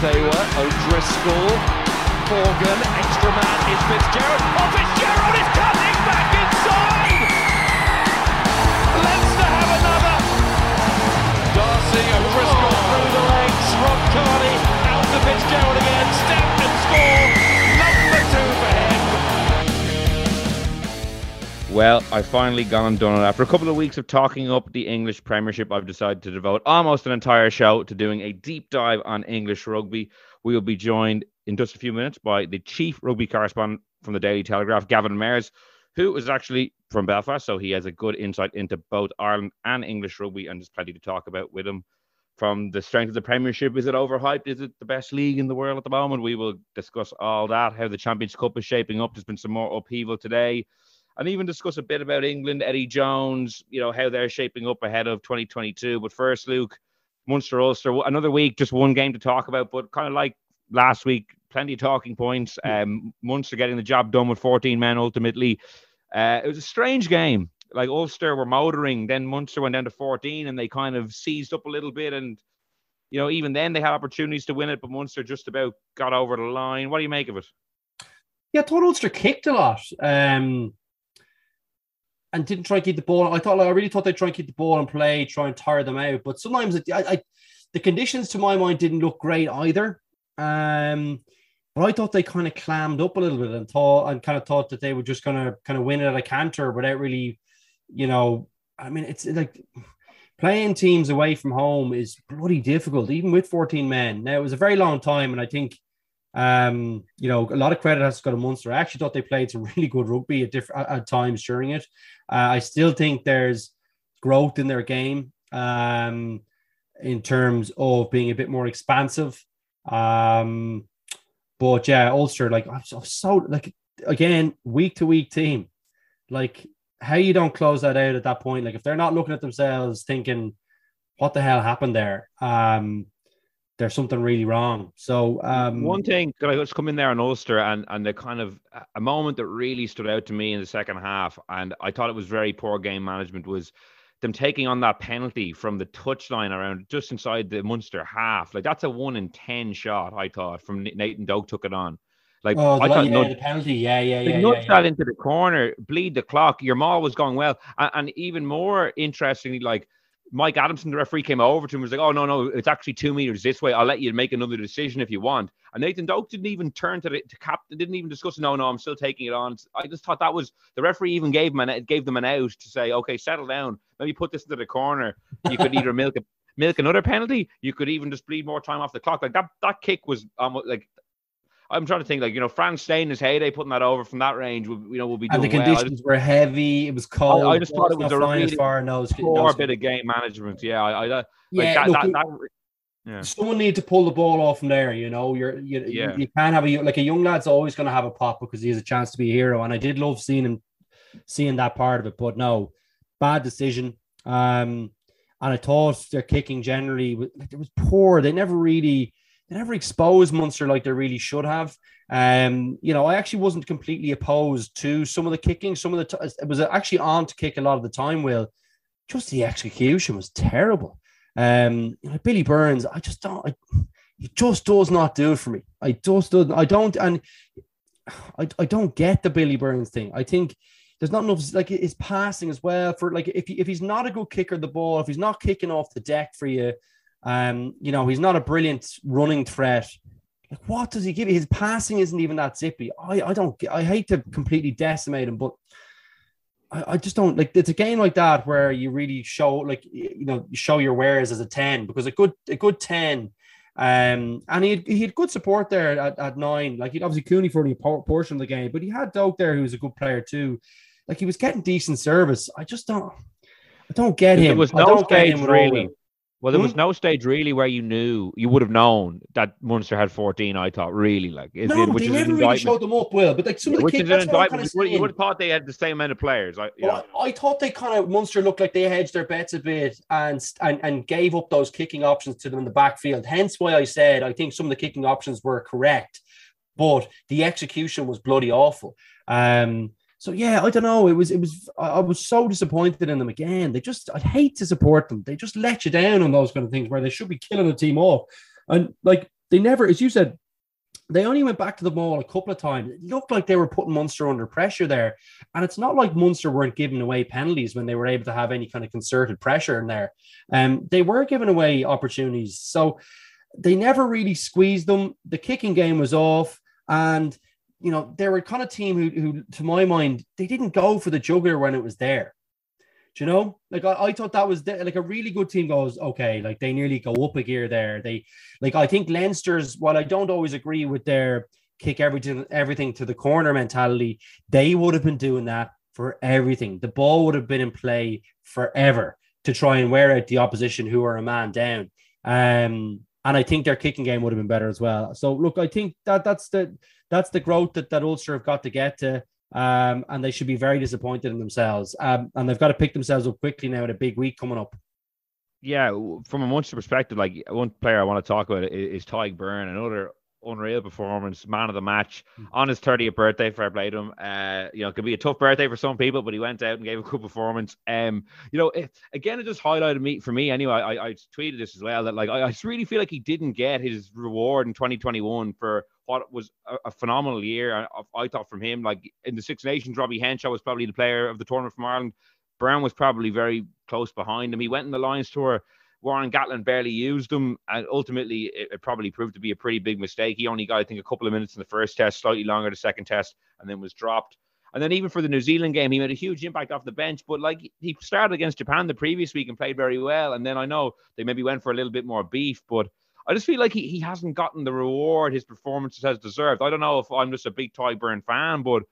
Thayer, O'Driscoll, Morgan, extra man is Fitzgerald. Oh, Fitzgerald is cutting back inside! Leinster have another! D'Arcy, O'Driscoll oh. through the legs, Rob Kearney out to Fitzgerald again, step and score! Well, I've finally gone and done it. After a couple of weeks of talking up the English Premiership, I've decided to devote almost an entire show to doing a deep dive on English rugby. We will be joined in just a few minutes by the chief rugby correspondent from the Daily Telegraph, Gavin Mairs, who is actually from Belfast, so he has a good insight into both Ireland and English rugby, and there's plenty to talk about with him. From the strength of the Premiership, is it overhyped? Is it the best league in the world at the moment? We will discuss all that. How the Champions Cup is shaping up. There's been some more upheaval today and even discuss a bit about England, Eddie Jones, you know, how they're shaping up ahead of 2022. But first, Luke, Munster Ulster, another week, just one game to talk about, but kind of like last week, plenty of talking points. Um, Munster getting the job done with 14 men ultimately. Uh, it was a strange game. Like Ulster were motoring, then Munster went down to 14 and they kind of seized up a little bit. And, you know, even then they had opportunities to win it, but Munster just about got over the line. What do you make of it? Yeah, I thought Ulster kicked a lot. Um, and didn't try and keep the ball. I thought, like, I really thought they'd try and keep the ball and play, try and tire them out. But sometimes it, I, I, the conditions, to my mind, didn't look great either. Um, but I thought they kind of clammed up a little bit and thought and kind of thought that they were just to kind of win it at a canter without really, you know. I mean, it's like playing teams away from home is bloody difficult, even with 14 men. Now it was a very long time, and I think um, you know, a lot of credit has to go to Munster. I actually thought they played some really good rugby at different at times during it. Uh, I still think there's growth in their game um, in terms of being a bit more expansive. Um, but yeah, Ulster, like I'm so, so like again, week to week team. Like how you don't close that out at that point. Like if they're not looking at themselves thinking, what the hell happened there? Um, there's something really wrong. So um, one thing that I just come in there on Ulster and and the kind of a moment that really stood out to me in the second half, and I thought it was very poor game management was them taking on that penalty from the touchline around just inside the Munster half. Like that's a one in ten shot. I thought from Nathan Doak took it on. Like oh, I the, thought, yeah, nudge, the penalty, yeah, yeah, yeah, nudge yeah, yeah. that into the corner, bleed the clock. Your mall was going well, and, and even more interestingly, like Mike Adamson, the referee, came over to him and was like, "Oh no, no, it's actually two meters this way. I'll let you make another decision if you want." And Nathan Doak didn't even turn to the to cap, didn't even discuss. No, no, I'm still taking it on. I just thought that was the referee even gave him an, gave them an out to say, "Okay, settle down. Maybe put this into the corner. You could either milk a, milk another penalty. You could even just bleed more time off the clock. Like that that kick was almost like." I'm trying to think, like you know, Frank Stein is heyday putting that over from that range. Would, you know, will be and the doing well. Conditions were heavy. It was cold. I, I just thought it was a really as far nose. poor nose- bit of game management. Yeah, I, I like Yeah, that, look, that, that, yeah. Someone need to pull the ball off from there. You know, you're you, Yeah. you, can't have a like a young lad's always going to have a pop because he has a chance to be a hero. And I did love seeing him, seeing that part of it. But no, bad decision. Um, and I thought their kicking generally was- it was poor. They never really they never exposed Munster like they really should have. Um, you know, I actually wasn't completely opposed to some of the kicking. Some of the t- it was actually on to kick a lot of the time. Will just the execution was terrible. Um, you know, Billy Burns, I just don't. I, he just does not do it for me. I just don't. I don't, and I, I don't get the Billy Burns thing. I think there's not enough like his passing as well for like if he, if he's not a good kicker the ball, if he's not kicking off the deck for you, um, you know, he's not a brilliant running threat. Like, what does he give you? His passing isn't even that zippy. I, I don't I hate to completely decimate him, but I, I just don't like it's a game like that where you really show like you know you show your wares as a 10 because a good a good 10 um, and he had, he had good support there at, at nine. Like, he'd obviously Cooney for the portion of the game, but he had Doak there, who was a good player too. Like, he was getting decent service. I just don't, I don't get him. There was I no stage him at all. really. Well, there was Hmm? no stage really where you knew you would have known that Munster had 14. I thought really like, is No, it, which they is never really showed them up well. But like some of the which kick, is an that's what I'm kind of You would- have thought they had the same amount of players. I, yeah. Well, I, I thought they kind of Munster looked like they hedged their bets a bit and, and and gave up those kicking options to them in the backfield. Hence why I said I think some of the kicking options were correct, but the execution was bloody awful. Um, so yeah, I don't know. It was it was I was so disappointed in them again. They just I'd hate to support them. They just let you down on those kind of things where they should be killing the team off, and like they never, as you said, they only went back to the ball a couple of times. It looked like they were putting Munster under pressure there. And it's not like Munster weren't giving away penalties when they were able to have any kind of concerted pressure in there. Um, they were giving away opportunities. So they never really squeezed them. The kicking game was off. And, you know, they were kind of team who, who, to my mind, they didn't go for the jugular when it was there. Do you know? Like I, I thought that was the, like a really good team goes, okay, like they nearly go up a gear there. They like I think Leinster's, while I don't always agree with their kick everything everything to the corner mentality, they would have been doing that for everything. The ball would have been in play forever to try and wear out the opposition who are a man down. Um, and I think their kicking game would have been better as well. So look, I think that that's the that's the growth that, that Ulster have got to get to. Um, and they should be very disappointed in themselves. Um, and they've got to pick themselves up quickly now at a big week coming up. yeah, from a Munster perspective, like one player I want to talk about is, is Tadhg Beirne, another unreal performance, man of the match on his 30th birthday. Fair play to him. Uh, you know, it could be a tough birthday for some people, but he went out and gave a good performance. Um, you know, it, again, it just highlighted me for me anyway. I, I tweeted this as well that like I, I just really feel like he didn't get his reward in 2021 for what was a, a phenomenal year. I, I thought from him, like in the Six Nations, Robbie Henshaw was probably the player of the tournament from Ireland. Brown was probably very close behind him. He went in the Lions tour. Warren Gatland barely used him, and ultimately it, it probably proved to be a pretty big mistake. He only got, I think, a couple of minutes in the first test, slightly longer the second test, and then was dropped. And then even for the New Zealand game, he made a huge impact off the bench. But like he started against Japan the previous week and played very well. And then I know they maybe went for a little bit more beef, but I just feel like he, he hasn't gotten the reward his performances has deserved. I don't know if I'm just a big Tadhg Beirne fan, but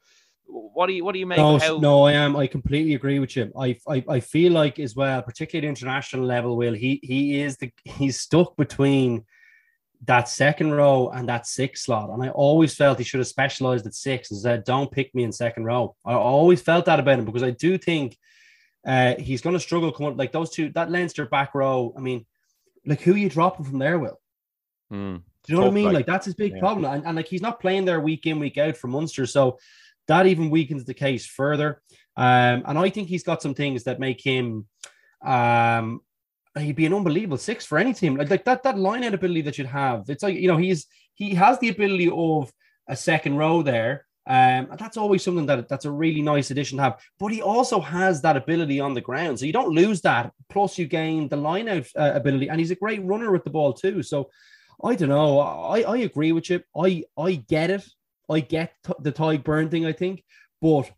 what do you what do you make No, of how no, I am. I completely agree with you. I, I, I feel like as well, particularly at international level, Will he he is the he's stuck between that second row and that six slot, and I always felt he should have specialized at six and said, "Don't pick me in second row." I always felt that about him because I do think uh, he's going to struggle coming like those two that Leinster back row. I mean, like who are you dropping from there, Will? Hmm. Do you know what I mean? like- Like, that's his big yeah. problem. And, and like he's not playing there week in, week out for Munster. So that even weakens the case further. Um, and I think he's got some things that make him um he'd be an unbelievable six for any team. Like, like that that line out ability that you'd have. It's like, you know, he's he has the ability of a second row there. Um, and that's always something that that's a really nice addition to have. But he also has that ability on the ground, so you don't lose that. Plus, you gain the line out uh, ability, and he's a great runner with the ball too. So, I don't know. I I agree with you. I I get it. I get the Tadhg Beirne thing. I think, but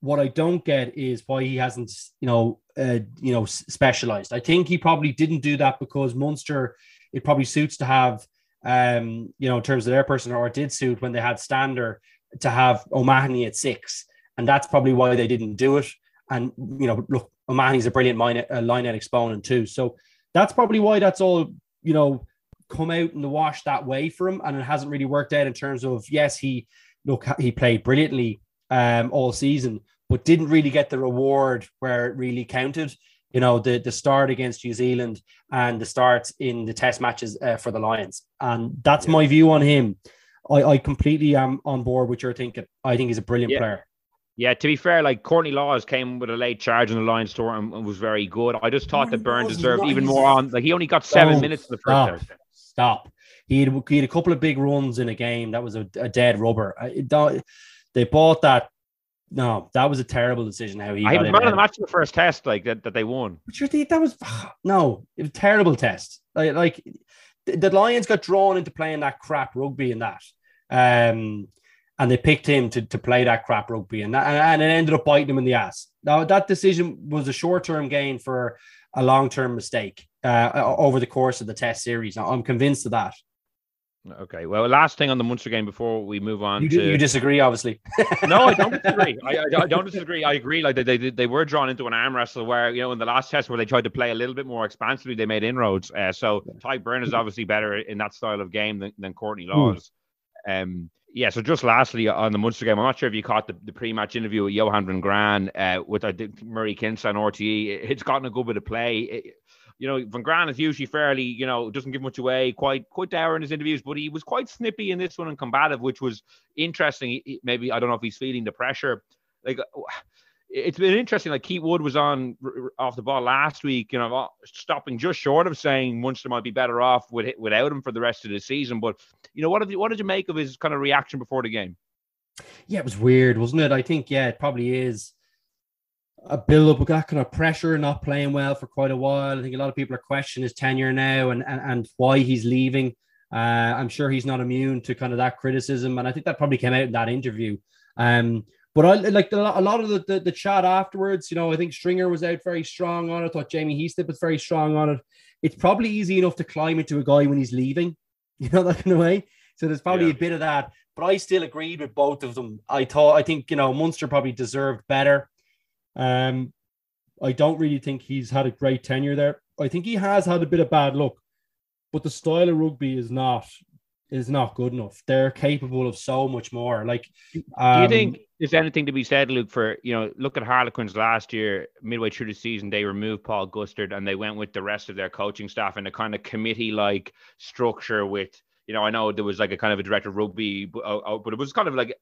what I don't get is why he hasn't, you know, uh, you know, specialized. I think he probably didn't do that because Munster. It probably suits to have, um, you know, in terms of their person, or it did suit when they had Stander to have O'Mahony at six, and that's probably why they didn't do it. And you know, look, O'Mahony's a brilliant line, uh, line exponent too. So that's probably why that's all, you know, come out in the wash that way for him, and it hasn't really worked out in terms of yes, he look he played brilliantly um, all season, but didn't really get the reward where it really counted. You know, the the start against New Zealand and the starts in the Test matches uh, for the Lions, and that's my view on him. I, I completely am on board with your thinking. I think he's a brilliant Yeah. player. Yeah, to be fair, like Courtney Lawes came with a late charge in the Lions tour and, and was very good. I just thought that Beirne Laws is deserved even more on. Like he only got seven Oh, minutes in the first stop. Stop. He had, he had a couple of big runs in a game that was a, a dead rubber. I- don't- they bought that no, that was a terrible decision. How he I got man of the match in the first test, like that, that they won. But that was no, it was a terrible test. Like, like the, the Lions got drawn into playing that crap rugby and that, um, and they picked him to, to play that crap rugby, and that, and it ended up biting him in the ass. Now that decision was a short term gain for a long term mistake uh, over the course of the test series. I'm convinced of that. Okay. Well, last thing on the Munster game before we move on You, to you disagree, obviously. no, I don't disagree. I, I, I don't disagree. I agree. Like they, they they were drawn into an arm wrestle where you know in the last test where they tried to play a little bit more expansively, they made inroads. Uh, so Tadhg Beirne is obviously better in that style of game than, than Courtney Lawes. Um, yeah. So just lastly on the Munster game, I'm not sure if you caught the, the pre-match interview with Johann Van Graan uh, with think Murray Kinsa on RTE. It's gotten a good bit of play. It, you know, Van Gran is usually fairly, you know, doesn't give much away, quite quite dour in his interviews, but he was quite snippy in this one and combative, which was interesting. Maybe I don't know if he's feeling the pressure. Like it's been interesting. Like Keith Wood was on off the ball last week, you know, stopping just short of saying Munster might be better off with, without him for the rest of the season. But you know, what did you, what did you make of his kind of reaction before the game? Yeah, it was weird, wasn't it? I think, yeah, it probably is a build up of that kind of pressure, not playing well for quite a while. I think a lot of people are questioning his tenure now and, and, and why he's leaving. Uh, I'm sure he's not immune to kind of that criticism. And I think that probably came out in that interview. Um, but I like the, a lot of the, the, the chat afterwards, you know, I think Stringer was out very strong on it. I thought Jamie Heaslip was very strong on it. It's probably easy enough to climb into a guy when he's leaving, you know, that kind of way. So there's probably Yeah. a bit of that, but I still agreed with both of them. I thought, I think, you know, Munster probably deserved better. Um, I don't really think he's had a great tenure there. I think he has had a bit of bad luck, but the style of rugby is not is not good enough. They're capable of so much more. Like, Do you um, think there's anything to be said, Luke, for you know, look at Harlequins last year, midway through the season, they removed Paul Gustard and they went with the rest of their coaching staff in a kind of committee like structure with, you know, I know there was like a kind of a director of rugby, but, uh, uh, but it was kind of like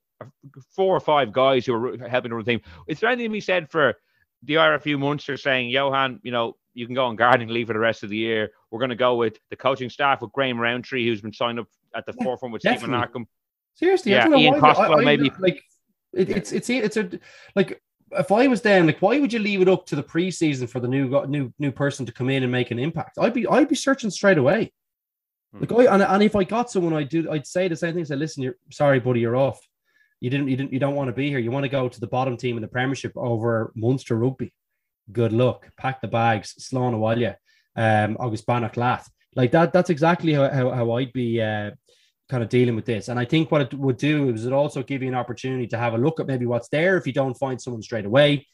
four or five guys who were helping run the team. Is there anything to be said for the RFU Munster saying, Johann, you know, you can go on gardening leave for the rest of the year. We're going to go with the coaching staff with Graham Rowntree, who's been signed up at the Yeah, forefront with Stephen. Larkham. Seriously, Yeah, I don't know Ian why. Costello, I, I, maybe. like it, it's it's it's a like if I was them, like why would you leave it up to the preseason for the new new new person to come in and make an impact? I'd be I'd be searching straight away. Hmm. Like I and, and if I got someone, I'd do I'd say the same thing. Say, listen, you're sorry, buddy, you're off. You didn't you didn't you don't want to be here. You want to go to the bottom team in the Premiership over Munster Rugby. Good luck. Pack the bags. Slán Awalia, um, August Bannock Lath. Like that. That's exactly how, how, how I'd be uh, kind of dealing with this. And I think what it would do is it also give you an opportunity to have a look at maybe what's there if you don't find someone straight away.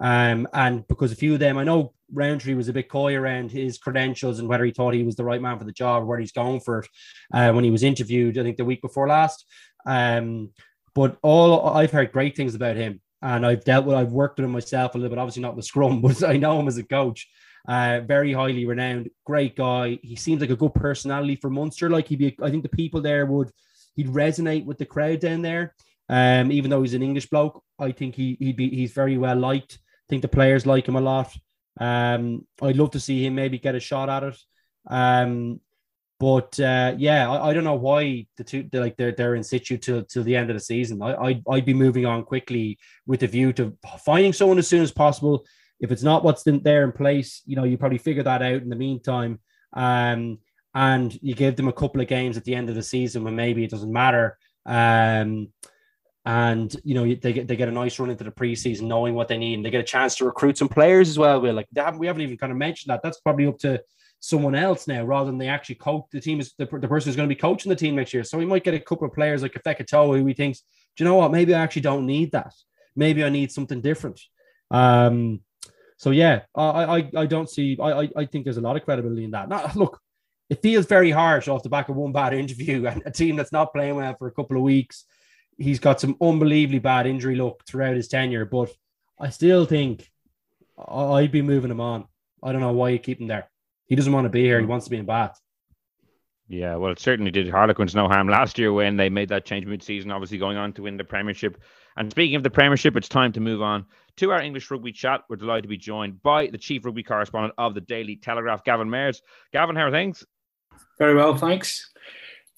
Um, and because a few of them, I know Rowntree was a bit coy around his credentials and whether he thought he was the right man for the job where he's going for it uh, when he was interviewed, I think the week before last. Um, but all I've heard great things about him, and I've dealt with, I've worked with him myself a little bit, obviously not the scrum, but I know him as a coach. Uh, very highly renowned, great guy. He seems like a good personality for Munster. Like he'd be, I think the people there would, he'd resonate with the crowd down there. Um, even though he's an English bloke, I think he he'd be he's very well liked. I think the players like him a lot. Um, I'd love to see him maybe get a shot at it. Um, but uh, yeah, I, I don't know why the two they're like they're they're in situ till till the end of the season. I I'd, I'd be moving on quickly with the view to finding someone as soon as possible. If it's not what's in, there in place, you know, you probably figure that out in the meantime. Um, and you give them a couple of games at the end of the season when maybe it doesn't matter. Um, and you know they get they get a nice run into the preseason, knowing what they need, and they get a chance to recruit some players as well. Will like haven't, we haven't even kind of mentioned that. That's probably up to someone else now, rather than they actually coach the team is the, the person who's going to be coaching the team next year. So we might get a couple of players like a Fekitoa who he thinks, do you know what? Maybe I actually don't need that. Maybe I need something different. Um, so yeah, I I I don't see. I I, I think there's a lot of credibility in that. Now, look, it feels very harsh off the back of one bad interview and a team that's not playing well for a couple of weeks. He's got some unbelievably bad injury luck throughout his tenure, but I still think I'd be moving him on. I don't know why you keep him there. He doesn't want to be here. He hmm. wants to be in Bath. Yeah, well, it certainly did Harlequins no harm last year when they made that change mid-season, obviously going on to win the Premiership. And speaking of the Premiership, it's time to move on to our English rugby chat. We're delighted to be joined by the chief rugby correspondent of the Daily Telegraph, Gavin Mairs. Gavin, how are things? Very well, thanks.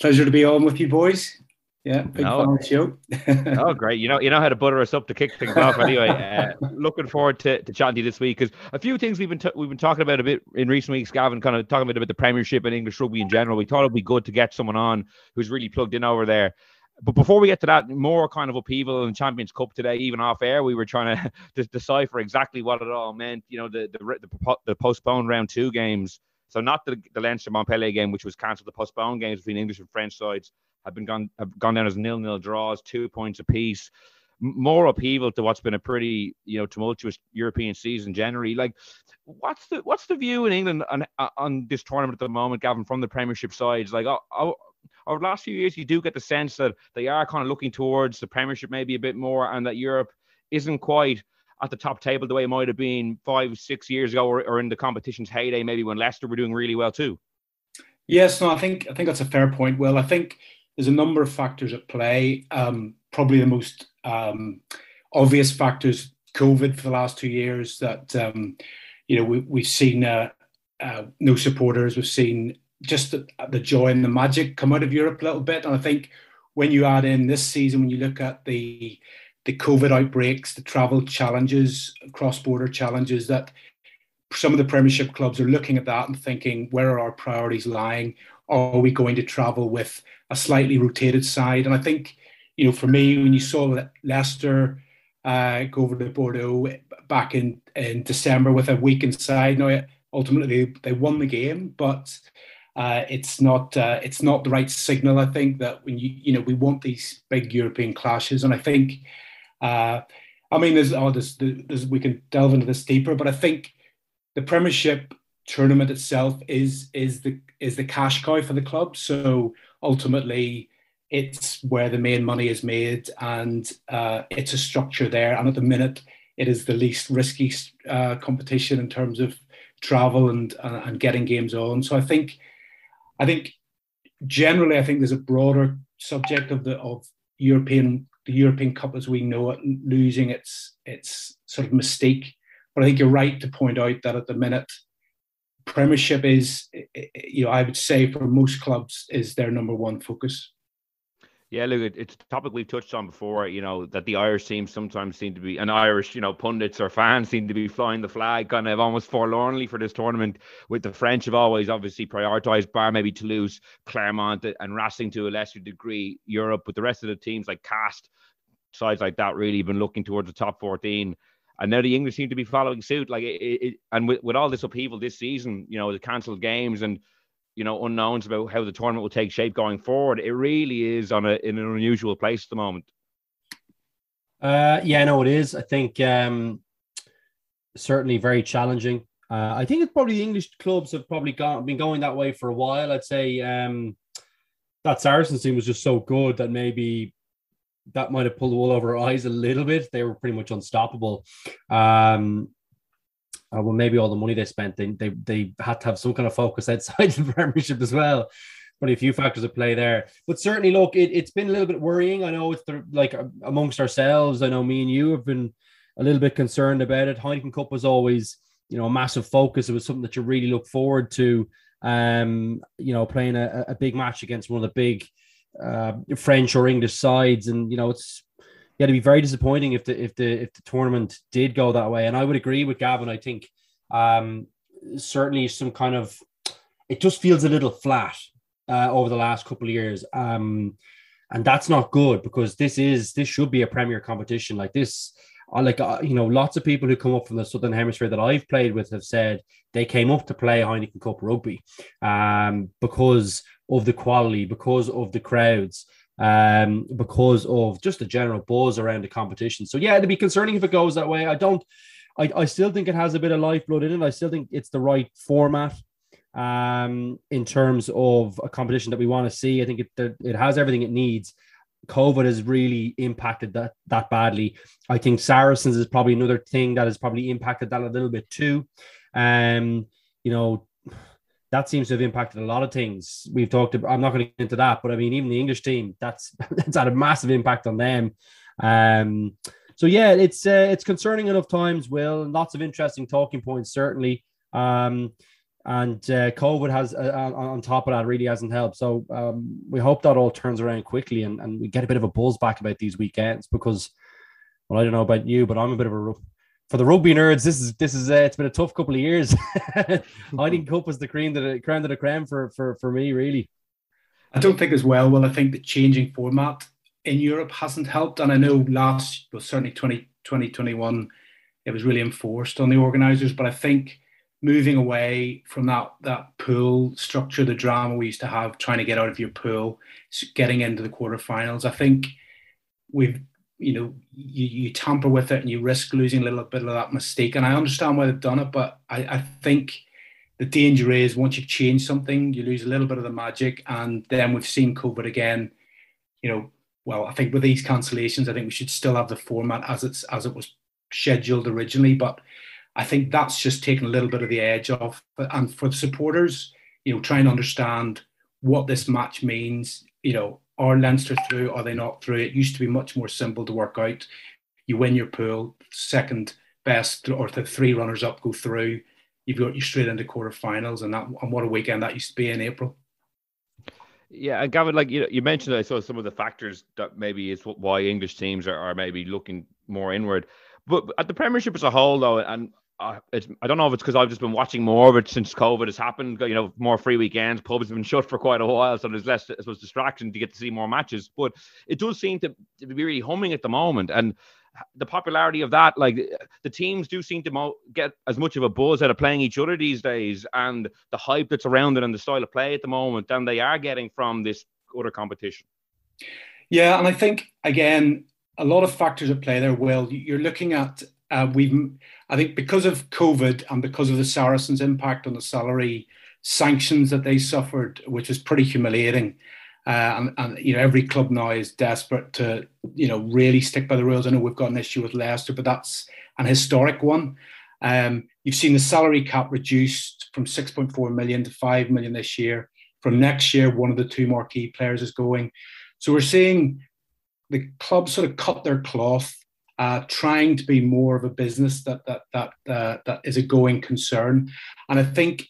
Pleasure to be on with you boys. Yeah, big no. fan of the show. oh, great! You know, you know how to butter us up to kick things off. Anyway, uh, looking forward to, to chatting to you this week because a few things we've been t- we've been talking about a bit in recent weeks. Gavin, kind of talking a bit about the Premiership and English rugby in general. We thought it'd be good to get someone on who's really plugged in over there. But before we get to that, more kind of upheaval in Champions Cup today, even off air, we were trying to decipher exactly what it all meant. You know, the the, the, the postponed round two games. So not the the Leinster Montpellier game, which was cancelled. The postponed games between English and French sides have been gone have gone down as nil nil draws, two points apiece. More upheaval to what's been a pretty you know tumultuous European season generally. Like, what's the what's the view in England on on this tournament at the moment, Gavin, from the Premiership sides? Like, oh, oh, over the last few years, you do get the sense that they are kind of looking towards the Premiership maybe a bit more, and that Europe isn't quite at the top table the way it might have been five, six years ago, or, or in the competition's heyday, maybe when Leicester were doing really well too. Yes, no, I think I think that's a fair point. Well, I think there's a number of factors at play. Um, probably the most um, obvious factors, COVID for the last two years. That um, you know we, we've seen uh, uh, no supporters. We've seen just the, the, joy and the magic come out of Europe a little bit. And I think when you add in this season, when you look at the the COVID outbreaks, the travel challenges, cross border challenges, that some of the Premiership clubs are looking at that and thinking, where are our priorities lying? Are we going to travel with a slightly rotated side? And I think, you know, for me, when you saw Leicester uh, go over to Bordeaux back in, in December with a weakened side, now ultimately they won the game, but uh, it's not uh, it's not the right signal. I think that when you you know we want these big European clashes, and I think, uh, I mean, there's, oh, there's, there's we can delve into this deeper, but I think the Premiership tournament itself is is the is the cash cow for the club. So ultimately, it's where the main money is made, and uh, it's a structure there. And at the minute, it is the least risky uh, competition in terms of travel and uh, and getting games on. So I think, I think generally, I think there's a broader subject of the of European the European Cup as we know it losing its its sort of mystique. But I think you're right to point out that at the minute Premiership is, you know, I would say for most clubs is their number one focus. Yeah, look, it's a topic we've touched on before. You know that the Irish teams sometimes seem to be, and Irish, you know, pundits or fans seem to be flying the flag kind of almost forlornly for this tournament. With the French have always obviously prioritised, bar maybe Toulouse, Clermont, uh, and Racing to a lesser degree Europe. But the rest of the teams like Castres, sides like that, really been looking towards the top fourteen and now the English seem to be following suit. Like it, it, and with, with all this upheaval this season, you know, the cancelled games and you know unknowns about how the tournament will take shape going forward, it really is on a in an unusual place at the moment. Uh, yeah, no, it is. I think um, certainly very challenging. Uh, I think it's probably the English clubs have probably gone been going that way for a while. I'd say um, that Saracens team was just so good that maybe that might have pulled the wool over our eyes a little bit. They were pretty much unstoppable. Um, uh, well, maybe all the money they spent, they, they they had to have some kind of focus outside the Premiership as well. But a few factors at play there. But certainly, look, it, it's been a little bit worrying. I know it's the, like amongst ourselves. I know me and you have been a little bit concerned about it. Heineken Cup was always, you know, a massive focus. It was something that you really look forward to. Um, you know, playing a, a big match against one of the big uh, French or English sides, and you know it's yeah to be very disappointing if the if the if the tournament did go that way. And I would agree with Gavin. I think um, certainly some kind of it just feels a little flat uh, over the last couple of years. Um, and that's not good because this is this should be a premier competition like this uh, like uh, you know lots of people who come up from the southern hemisphere that i've played with have said they came up to play heineken cup rugby um, because of the quality, because of the crowds, um, because of just the general buzz around the competition. So yeah, it'd be concerning if it goes that way. I don't. I, I still think it has a bit of lifeblood in it. I still think it's the right format um, in terms of a competition that we want to see. I think it it has everything it needs. COVID has really impacted that that badly. I think Saracens is probably another thing that has probably impacted that a little bit too. Um, you know, that seems to have impacted a lot of things. We've talked about, I'm not going to get into that, but I mean, even the English team, that's that's had a massive impact on them. Um, so yeah, it's uh, it's concerning enough times, Will, lots of interesting talking points, certainly. Um, and uh, COVID has uh, on, on top of that really hasn't helped. So um, we hope that all turns around quickly and, and we get a bit of a buzz back about these weekends because, well, I don't know about you, but I'm a bit of a for the rugby nerds. This is this is uh, it's been a tough couple of years. I think Cup was the cream that the crown of the creme for for for me really. I don't think as well. Well, I think the changing format in Europe hasn't helped, and I know last well certainly 20, 2021 it was really enforced on the organisers, but I think moving away from that that pool structure, the drama we used to have, trying to get out of your pool, getting into the quarterfinals. I think we've you know you, you tamper with it and you risk losing a little bit of that mistake. And I understand why they've done it, but I, I think the danger is once you change something, you lose a little bit of the magic. And then we've seen COVID again. You know, well, I think with these cancellations, I think we should still have the format as it's as it was scheduled originally, but I think that's just taken a little bit of the edge off. And for the supporters, you know, trying to understand what this match means. You know, are Leinster through? Are they not through? It used to be much more simple to work out. You win your pool, second best or the three runners up go through. You've got you straight into quarterfinals, and that and what a weekend that used to be in April. Yeah, and Gavin, like you, you mentioned, I saw some of the factors that maybe is why English teams are, are maybe looking more inward. But at the Premiership as a whole, though, and uh, I don't know if it's because I've just been watching more of it since COVID has happened. You know, more free weekends. Pubs have been shut for quite a while, so there's less, I suppose, distraction to get to see more matches. But it does seem to, to be really humming at the moment, and the popularity of that, like the teams do seem to mo- get as much of a buzz out of playing each other these days, and the hype that's around it and the style of play at the moment, than they are getting from this other competition. Yeah, and I think again, a lot of factors at play there. Will you're looking at uh, we've, I think, because of COVID and because of the Saracens' impact on the salary sanctions that they suffered, which was pretty humiliating. Uh, and, and, you know every club now is desperate to you know really stick by the rules. I know we've got an issue with Leicester, but that's an historic one. Um, you've seen the salary cap reduced from 6.4 million to 5 million this year. From next year, one of the two marquee players is going. So we're seeing the clubs sort of cut their cloth uh, trying to be more of a business that that that uh, that is a going concern. And I think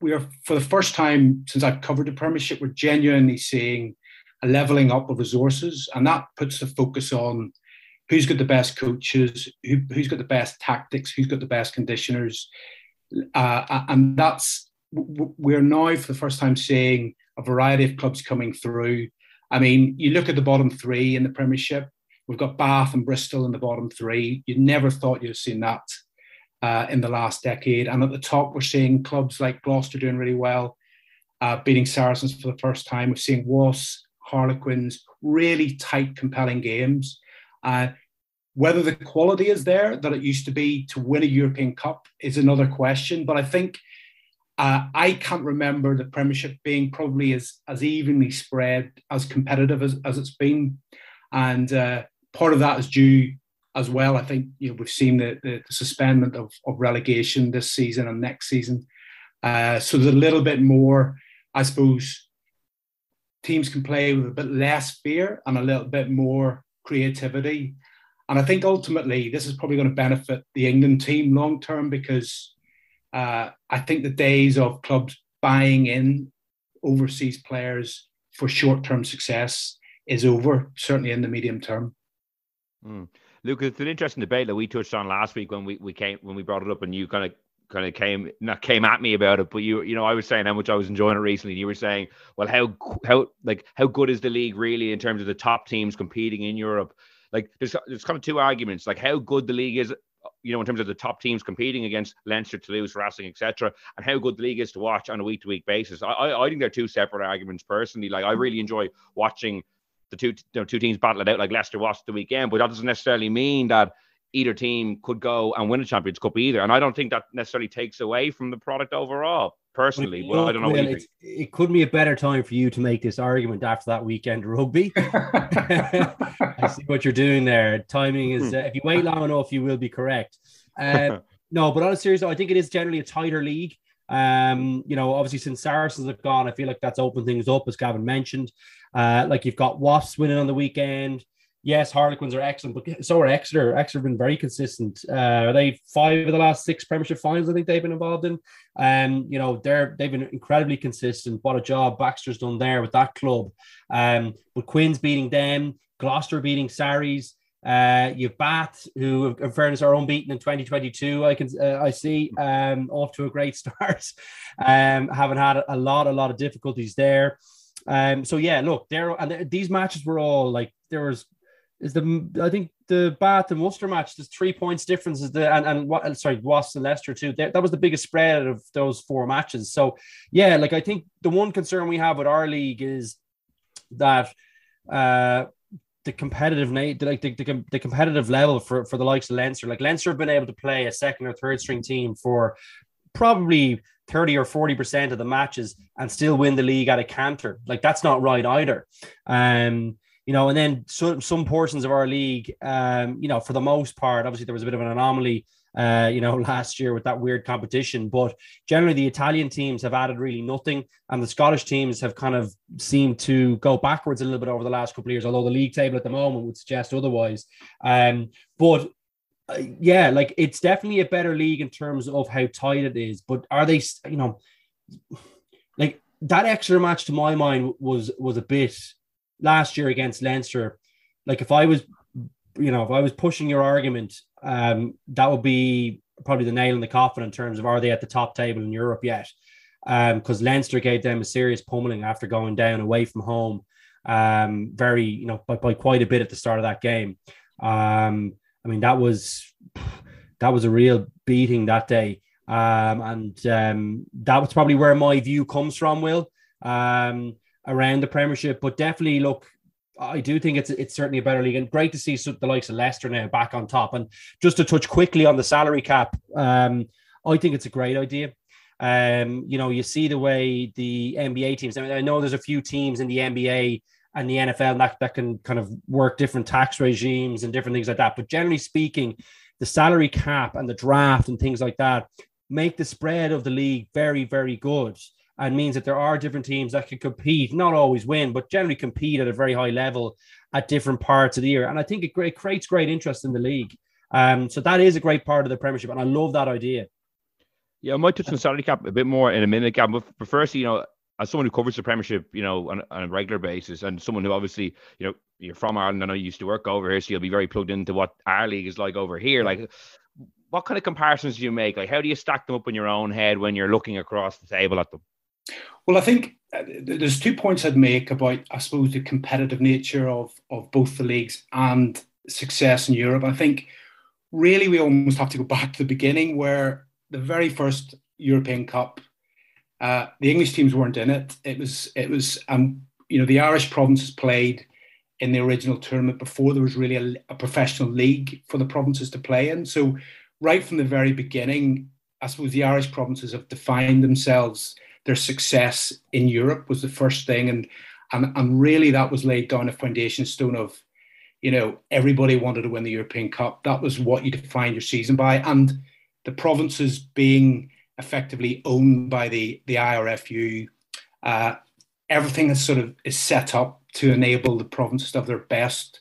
we are for the first time since I've covered the Premiership, we're genuinely seeing a leveling up of resources, and that puts the focus on who's got the best coaches, who, has got the best tactics, who's got the best conditioners, uh, and that's we're now for the first time seeing a variety of clubs coming through. I mean, you look at the bottom three in the Premiership. We've got Bath and Bristol in the bottom three. You never thought you'd seen that uh, in the last decade. And at the top, we're seeing clubs like Gloucester doing really well, uh, beating Saracens for the first time. We're seeing Wasps, Harlequins, really tight, compelling games. Uh, whether the quality is there that it used to be to win a European Cup is another question. But I think uh, I can't remember the Premiership being probably as, as evenly spread, as competitive as, as it's been. And uh, part of that is due as well. I think you know we've seen the, the, the suspendment of, of relegation this season and next season. Uh, so there's a little bit more, I suppose. Teams can play with a bit less fear and a little bit more creativity. And I think ultimately this is probably going to benefit the England team long term because uh, I think the days of clubs buying in overseas players for short term success is over, certainly in the medium term. Mm. Luke, it's an interesting debate that we touched on last week when we, we came when we brought it up, and you kind of kind of came not came at me about it, but you you know I was saying how much I was enjoying it recently. and You were saying, well, how how like how good is the league really in terms of the top teams competing in Europe? Like there's there's kind of two arguments, like how good the league is, you know, in terms of the top teams competing against Leinster, Toulouse, Racing, etc., and how good the league is to watch on a week to week basis. I, I I think they're two separate arguments personally. Like I really enjoy watching the two you know, two teams battle it out like Leicester was the weekend, but that doesn't necessarily mean that either team could go and win a Champions Cup either. And I don't think that necessarily takes away from the product overall, personally. But I don't know. Well, it could be a better time for you to make this argument after that weekend rugby. I see what you're doing there. Timing is, hmm. uh, if you wait long enough, you will be correct. Uh, no, but on a serious note, I think it is generally a tighter league. Um, you know, obviously since Saracens have gone, I feel like that's opened things up, as Gavin mentioned. Uh, like you've got Wasps winning on the weekend. yes, Harlequins are excellent, but so are Exeter. Exeter have been very consistent. Uh, are they five of the last six Premiership finals? I think they've been involved in. Um, you know, they're they've been incredibly consistent. What a job Baxter's done there with that club. Um, but Quins beating them, Gloucester beating Sarries. Uh, you've Bath, who, in fairness, are unbeaten in 2022. I can uh, I see um, off to a great start. Um, haven't had a lot, a lot of difficulties there. Um, so yeah, look, there and these matches were all like there was is the I think the Bath and Worcester match. There's three points difference. Is the and and what? Sorry, Wasps and Leicester too. That was the biggest spread of those four matches. So yeah, like I think the one concern we have with our league is that uh the competitive like the, the, the competitive level for for the likes of Leinster. Like Leinster have been able to play a second or third string team for probably 30 or 40% of the matches and still win the league at a canter. Like that's not right either. Um, you know, and then so, some portions of our league, um, you know, for the most part, obviously there was a bit of an anomaly, uh, you know, last year with that weird competition. But generally, the Italian teams have added really nothing, and the Scottish teams have kind of seemed to go backwards a little bit over the last couple of years. Although the league table at the moment would suggest otherwise. Um, but uh, yeah, like it's definitely a better league in terms of how tight it is. But are they, you know, like that extra match to my mind was was a bit last year against Leinster, like if I was, you know, if I was pushing your argument, um, that would be probably the nail in the coffin in terms of are they at the top table in Europe yet? Because um, Leinster gave them a serious pummeling after going down away from home, um, very, you know, by, by quite a bit at the start of that game. Um, I mean, that was that was a real beating that day. Um, and um, that was probably where my view comes from, Will. Um, around the Premiership. But definitely, look, I do think it's it's certainly a better league, and great to see the likes of Leicester now back on top. And just to touch quickly on the salary cap, um, I think it's a great idea. Um, you know, you see the way the NBA teams. I, mean, I know there's a few teams in the NBA and the NFL that, that can kind of work different tax regimes and different things like that. But generally speaking, the salary cap and the draft and things like that make the spread of the league very, very good and means that there are different teams that can compete, not always win, but generally compete at a very high level at different parts of the year. And I think it, it creates great interest in the league. Um, so that is a great part of the Premiership, and I love that idea. Yeah, I might touch on salary cap a bit more in a minute, Gab. But, first, you know, as someone who covers the Premiership, you know, on, on, a regular basis, and someone who obviously, you know, you're from Ireland, and I know you used to work over here, so you'll be very plugged into what our league is like over here. Like, what kind of comparisons do you make? Like, how do you stack them up in your own head when you're looking across the table at them? Well, I think uh, there's two points I'd make about, I suppose, the competitive nature of, of both the leagues and success in Europe. I think really we almost have to go back to the beginning where the very first European Cup, uh, the English teams weren't in it. It was, it was, um, you know, the Irish provinces played in the original tournament before there was really a, a professional league for the provinces to play in. So, right from the very beginning, I suppose the Irish provinces have defined themselves their success in Europe was the first thing, and and and really that was laid down a foundation stone of, you know, everybody wanted to win the European Cup. That was what you defined your season by, and the provinces being effectively owned by the the IRFU, uh, everything is sort of is set up to enable the provinces to have their best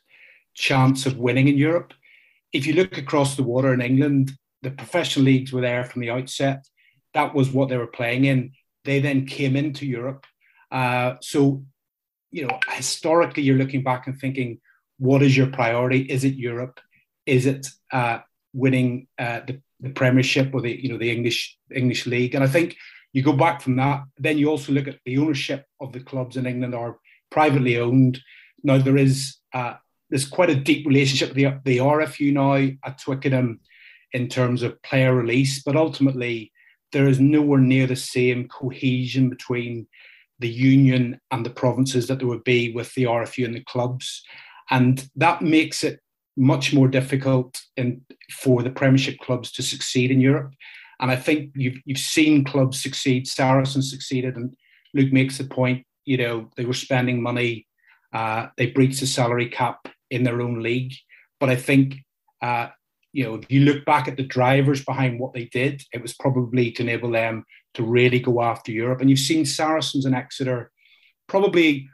chance of winning in Europe. If you look across the water in England, the professional leagues were there from the outset. That was what they were playing in. They then came into Europe. Uh, so, you know, historically, you're looking back and thinking, what is your priority? Is it Europe? Is it uh, winning uh, the, the Premiership or the you know the English English League? And I think you go back from that. Then you also look at the ownership of the clubs in England are privately owned. Now there is uh, there's quite a deep relationship with the, the RFU now at Twickenham in terms of player release, but ultimately there is nowhere near the same cohesion between the union and the provinces that there would be with the RFU and the clubs. And that makes it much more difficult in, for the Premiership clubs to succeed in Europe. And I think you've, you've seen clubs succeed. Saracens succeeded, and Luke makes the point. You know they were spending money. Uh, they breached the salary cap in their own league. But I think uh, you know, if you look back at the drivers behind what they did, it was probably to enable them to really go after Europe. And you've seen Saracens and Exeter probably,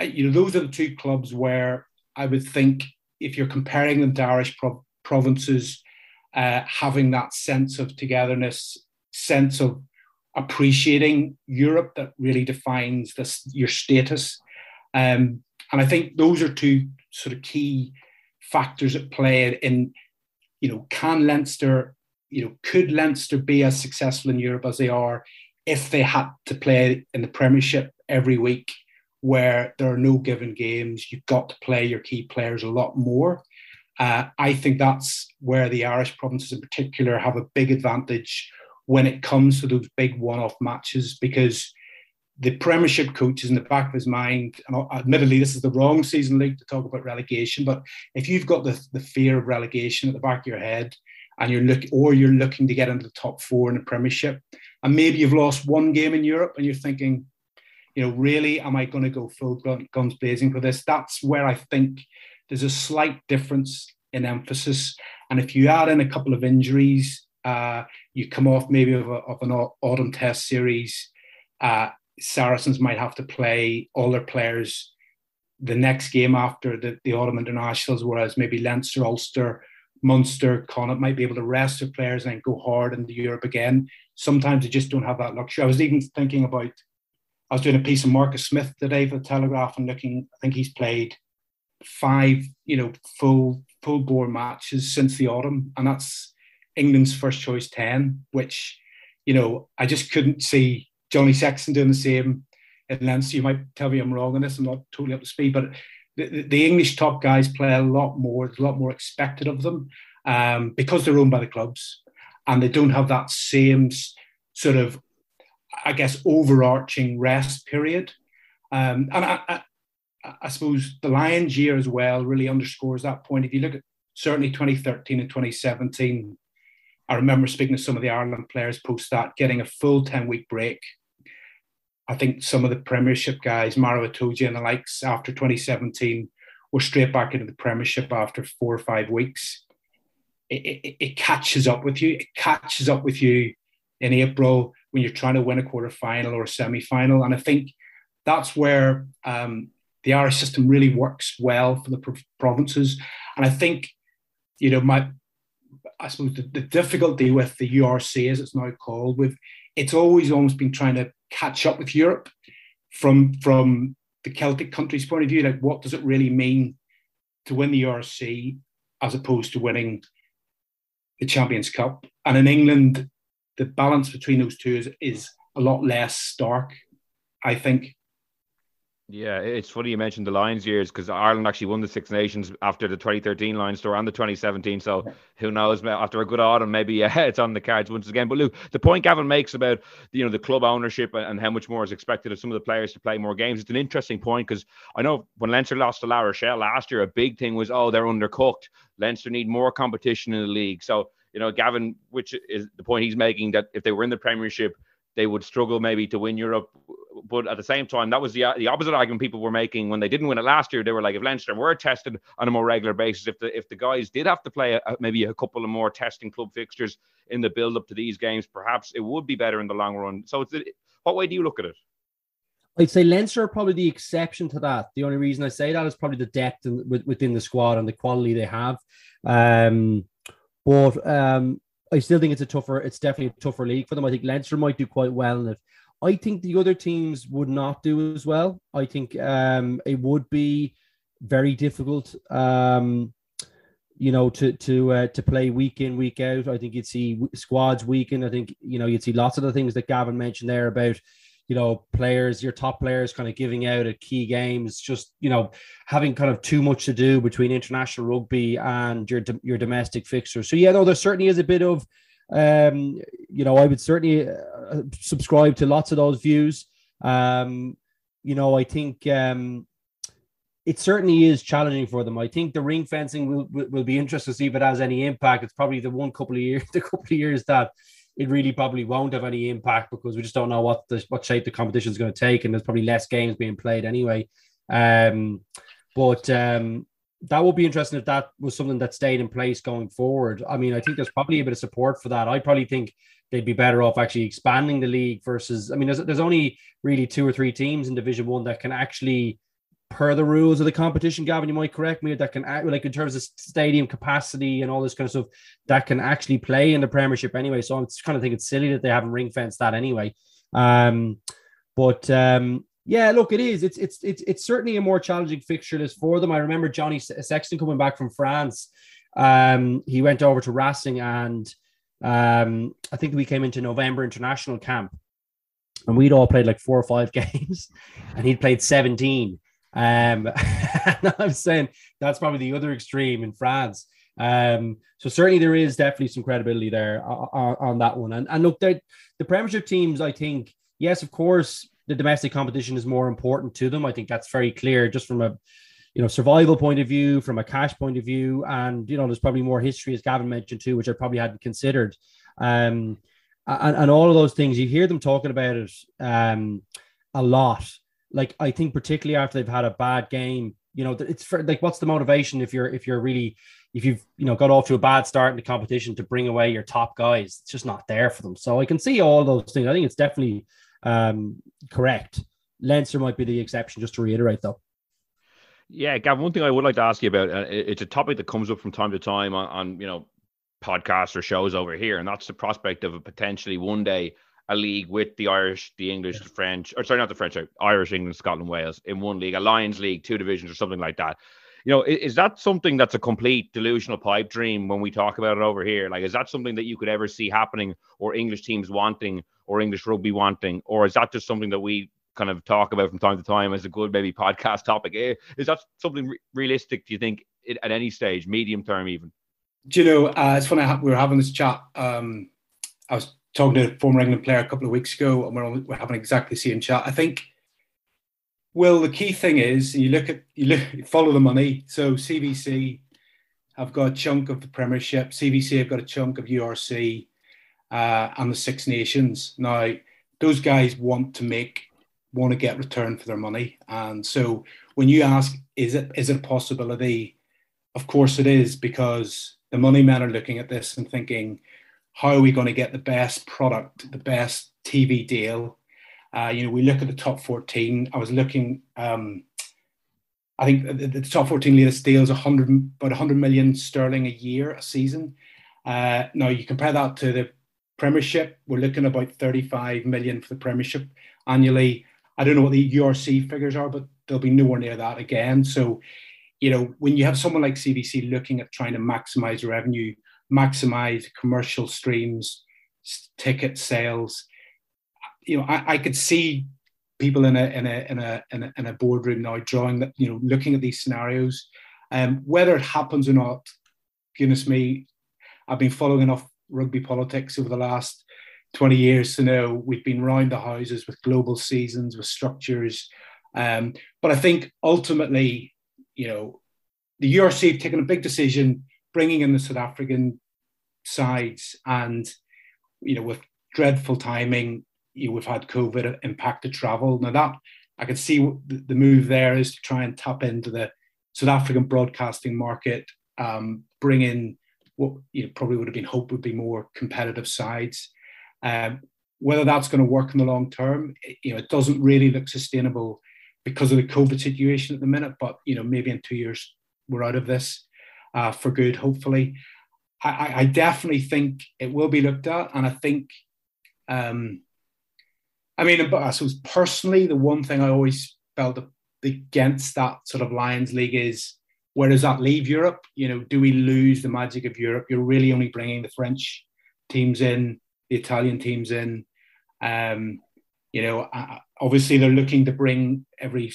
uh, you know, those are the two clubs where I would think if you're comparing them to Irish pro- provinces, uh, having that sense of togetherness, sense of appreciating Europe that really defines this your status. Um, and I think those are two sort of key factors at play in, you know, can Leinster, you know, could Leinster be as successful in Europe as they are if they had to play in the Premiership every week, where there are no given games, you've got to play your key players a lot more. Uh, I think that's where the Irish provinces in particular have a big advantage when it comes to those big one off matches because the Premiership coach is in the back of his mind. And admittedly, this is the wrong season league to talk about relegation. But if you've got the, the fear of relegation at the back of your head, and you're looking, or you're looking to get into the top four in the Premiership, and maybe you've lost one game in Europe, and you're thinking, you know, really, am I going to go full guns blazing for this? That's where I think there's a slight difference in emphasis. And if you add in a couple of injuries, uh, you come off maybe of, a, of an autumn test series. Uh, Saracens might have to play all their players the next game after the, the autumn internationals, whereas maybe Leinster, Ulster, Munster, Connacht might be able to rest their players and go hard into Europe again. Sometimes they just don't have that luxury. I was even thinking about, I was doing a piece of Marcus Smith today for the Telegraph and looking, I think he's played five, you know, full full bore matches since the autumn, and that's England's first choice ten, which, you know, I just couldn't see Johnny Sexton doing the same in Leinster. You might tell me I'm wrong on this. I'm not totally up to speed, but the, the English top guys play a lot more. There's a lot more expected of them um, because they're owned by the clubs, and they don't have that same sort of, I guess, overarching rest period. Um, and I, I, I suppose the Lions year as well really underscores that point. If you look at certainly 2013 and 2017, I remember speaking to some of the Ireland players post that, getting a full 10 week break. I think some of the Premiership guys, Maro Itoje and the likes, after 2017, were straight back into the Premiership after four or five weeks. It, it, it catches up with you. It catches up with you in April when you're trying to win a quarter final or a semi final. And I think that's where um, the Irish system really works well for the provinces. And I think, you know, my I suppose the, the, difficulty with the URC, as it's now called, with it's always almost been trying to catch up with Europe from from the Celtic countries' point of view. Like, what does it really mean to win the URC as opposed to winning the Champions Cup? And in England, the balance between those two is, is a lot less stark, I think. Yeah, it's funny you mentioned the Lions years because Ireland actually won the Six Nations after the 2013 Lions tour and the 2017. So who knows? After a good autumn, maybe yeah, it's on the cards once again. But look, the point Gavin makes about you know the club ownership and how much more is expected of some of the players to play more games. It's an interesting point because I know when Leinster lost to La Rochelle last year, a big thing was oh they're undercooked. Leinster need more competition in the league. So you know Gavin, which is the point he's making that if they were in the Premiership they would struggle maybe to win Europe. But at the same time, that was the the opposite argument people were making when they didn't win it last year. They were like, if Leinster were tested on a more regular basis, if the if the guys did have to play a, maybe a couple of more testing club fixtures in the build up to these games, perhaps it would be better in the long run. So, it's what way do you look at it? I'd say Leinster are probably the exception to that. The only reason I say that is probably the depth in, within the squad and the quality they have. Um, but um, I still think it's a tougher, it's definitely a tougher league for them. I think Leinster might do quite well in it. I think the other teams would not do as well. I think um, it would be very difficult, um, you know, to to uh, to play week in week out. I think you'd see squads weaken. I think you know you'd see lots of the things that Gavin mentioned there about you know, players, your top players kind of giving out at key games, just, you know, having kind of too much to do between international rugby and your, your domestic fixtures. So, yeah, no, there certainly is a bit of, um, you know, I would certainly uh, subscribe to lots of those views. Um, you know, I think, um, it certainly is challenging for them. I think the ring fencing will, will, will be interesting to see if it has any impact. It's probably the one couple of years, the couple of years that it really probably won't have any impact because we just don't know what the what shape the competition is going to take, and there's probably less games being played anyway. Um, but um, that would be interesting if that was something that stayed in place going forward. I mean, I think there's probably a bit of support for that. I probably think they'd be better off actually expanding the league versus. I mean, there's there's only really two or three teams in Division One that can actually per the rules of the competition, Gavin, you might correct me, that can act like in terms of stadium capacity and all this kind of stuff, that can actually play in the Premiership anyway. So I'm kind of think it's silly that they haven't ring fenced that anyway. Um, but um, yeah, look, it is. It's it's it's it's certainly a more challenging fixture list for them. I remember Johnny Sexton coming back from France. Um, he went over to Racing, and um, I think we came into November international camp, and we'd all played like four or five games, and he'd played seventeen. Um, I'm saying that's probably the other extreme in France. Um, so certainly there is definitely some credibility there on, on that one. And, and look, the Premiership teams, I think, yes, of course, the domestic competition is more important to them. I think that's very clear, just from a you know survival point of view, from a cash point of view, and you know there's probably more history, as Gavin mentioned too, which I probably hadn't considered. Um, and, and all of those things, you hear them talking about it um, a lot like I think particularly after they've had a bad game, you know, it's for like what's the motivation if you're if you're really if you've you know got off to a bad start in the competition to bring away your top guys, it's just not there for them. So I can see all those things. I think it's definitely um, correct. Leinster might be the exception, just to reiterate though. Yeah, Gavin. One thing I would like to ask you about uh, it's a topic that comes up from time to time on, on you know podcasts or shows over here, and that's the prospect of a potentially one day a league with the Irish, the English, the French, or sorry, not the French, sorry, Irish, England, Scotland, Wales in one league, a Lions League, two divisions, or something like that. You know, is, is, that something that's a complete delusional pipe dream when we talk about it over here? Like, is that something that you could ever see happening, or English teams wanting, or English rugby wanting, or is that just something that we kind of talk about from time to time as a good maybe podcast topic? Eh, is that something re- realistic? Do you think at any stage, medium term, even? Do you know? Uh, it's funny we were having this chat. Um, I was talking to a former England player a couple of weeks ago, and we're, we're having exactly the same chat. I think, well, the key thing is you look at you look follow the money. So CVC have got a chunk of the Premiership. CVC have got a chunk of URC uh, and the Six Nations. Now, those guys want to make want to get return for their money, and so when you ask, is it is it a possibility? Of course, it is because the money men are looking at this and thinking how are we going to get the best product, the best TV deal? Uh, you know, we look at the top 14. I was looking, um, I think the, the, top 14 latest deals 100, about 100 million sterling a year, a season. Uh, now you compare that to the Premiership, we're looking about 35 million for the Premiership annually. I don't know what the URC figures are, but they'll be nowhere near that again. So, you know, when you have someone like CVC looking at trying to maximize revenue, maximize commercial streams, ticket sales. You know, I, I could see people in a in a in a in a, in a boardroom now drawing that you know looking at these scenarios. Um, whether it happens or not, goodness me, I've been following enough rugby politics over the last 20 years to know we've been round the houses with global seasons, with structures. Um, but I think ultimately, you know, the URC have taken a big decision bringing in the South African sides, and you know, with dreadful timing, you know, we've had COVID impacted travel. Now that I can see the move there is to try and tap into the South African broadcasting market, um, bring in what you know, probably would have been hoped would be more competitive sides. Um, whether that's going to work in the long term, you know, it doesn't really look sustainable because of the COVID situation at the minute. But you know, maybe in two years we're out of this uh, for good, hopefully. I, I, definitely think it will be looked at, and I think, um, I mean, I suppose personally, the one thing I always felt against that sort of Lions League is where does that leave Europe? You know, do we lose the magic of Europe? You're really only bringing the French teams in, the Italian teams in. Um, you know, obviously they're looking to bring every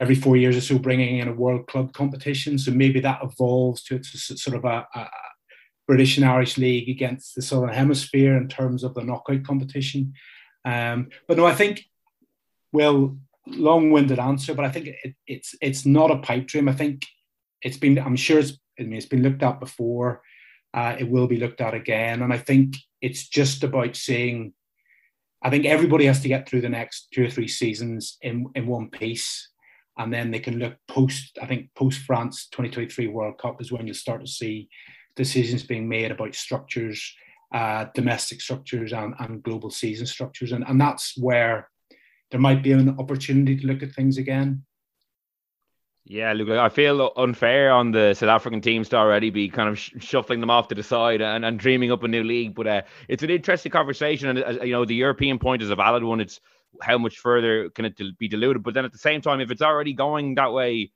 every four years or so bringing in a world club competition. So maybe that evolves to sort of a, a British and Irish league against the Southern Hemisphere in terms of the knockout competition. Um, but no, I think, well, long-winded answer, but I think it, it's it's not a pipe dream. I think it's been. I'm sure it's. I mean, it's been looked at before. Uh, it will be looked at again, and I think it's just about seeing. I think everybody has to get through the next two or three seasons in in one piece and then they can look post. I think post France 2023 World Cup is when you'll start to see decisions being made about structures, uh, domestic structures, and, and global season structures, and and that's where there might be an opportunity to look at things again. Yeah, look, I feel unfair on the South African teams to already be kind of sh- shuffling them off to the side and, and dreaming up a new league. But uh, it's an interesting conversation, and uh, you know the European point is a valid one. It's how much further can it be diluted? But then at the same time, if it's already going that way,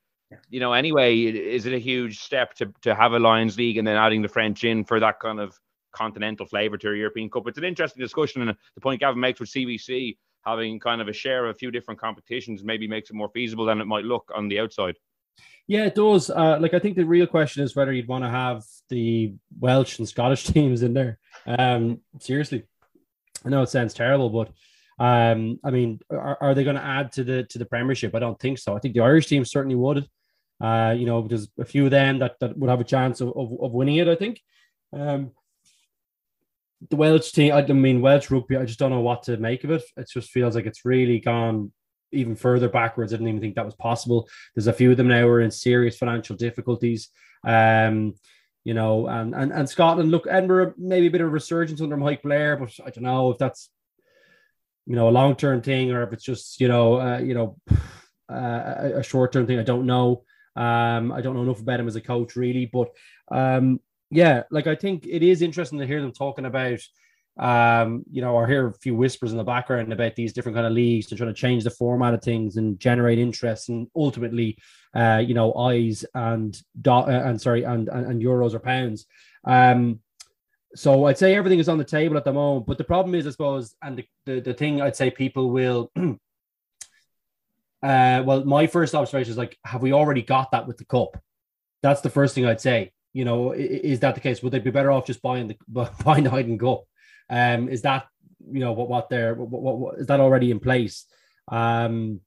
you know, anyway, is it a huge step to to have a Lions League and then adding the French in for that kind of continental flavour to a European Cup? It's an interesting discussion, and the point Gavin makes with CVC having kind of a share of a few different competitions maybe makes it more feasible than it might look on the outside. Yeah, it does. Uh, like I think the real question is whether you'd want to have the Welsh and Scottish teams in there. Um, seriously, I know it sounds terrible, but um, I mean, are, are they going to add to the to the Premiership? I don't think so. I think the Irish team certainly would. Uh, you know, there's a few of them that, that would have a chance of, of, of winning it. I think. Um, the Welsh team, I mean Welsh rugby, I just don't know what to make of it. It just feels like it's really gone even further backwards. I didn't even think that was possible. There's a few of them now are in serious financial difficulties. Um, you know, and and and Scotland, look, Edinburgh, maybe a bit of a resurgence under Mike Blair, but I don't know if that's you know a long term thing or if it's just you know uh, you know uh, a short term thing. I don't know. Um, I don't know enough about him as a coach really, but um, yeah, like I think it is interesting to hear them talking about, um, you know, or hear a few whispers in the background about these different kind of leagues to try to change the format of things and generate interest and ultimately, uh, you know, eyes and dot uh, and sorry and, and, and euros or pounds. Um, so I'd say everything is on the table at the moment, but the problem is, I suppose, and the, the, the thing I'd say people will. Uh, well, my first observation is like, have we already got that with the cup? That's the first thing I'd say. You know, is that the case? Would they be better off just buying the buying the hide and go? Um, is that you know what what they're what, what, what is that already in place? Um,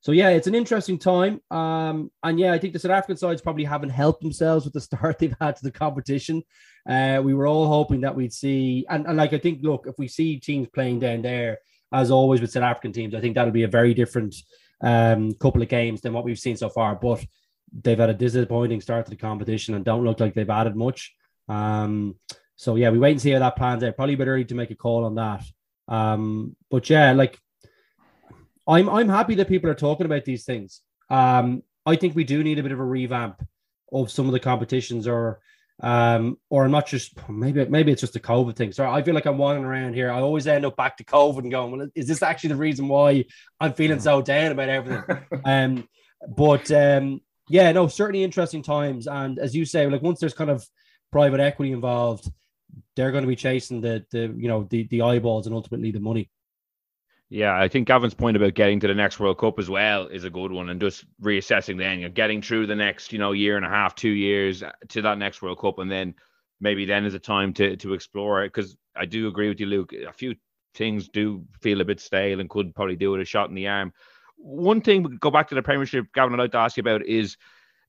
so yeah, it's an interesting time. Um, and yeah, I think the South African sides probably haven't helped themselves with the start they've had to the competition. Uh, we were all hoping that we'd see, and, and like I think, look, if we see teams playing down there, as always with South African teams, I think that'll be a very different um, couple of games than what we've seen so far. But they've had a disappointing start to the competition and don't look like they've added much. Um, so yeah, we wait and see how that plans out. Probably a bit early to make a call on that. Um, but yeah, like I'm I'm happy that people are talking about these things. Um, I think we do need a bit of a revamp of some of the competitions, or um, or not just maybe maybe it's just a COVID thing. So I feel like I'm wandering around here. I always end up back to COVID and going, well, is this actually the reason why I'm feeling so down about everything? um, but um, yeah, no, certainly interesting times. And as you say, like once there's kind of private equity involved, they're going to be chasing the the you know the the eyeballs and ultimately the money. Yeah, I think Gavin's point about getting to the next World Cup as well is a good one, and just reassessing then, you getting through the next, you know, year and a half, two years uh, to that next World Cup, and then maybe then is a time to to explore it. Because I do agree with you, Luke. A few things do feel a bit stale and could probably do with a shot in the arm. One thing, we could go back to the Premiership, Gavin, I'd like to ask you about is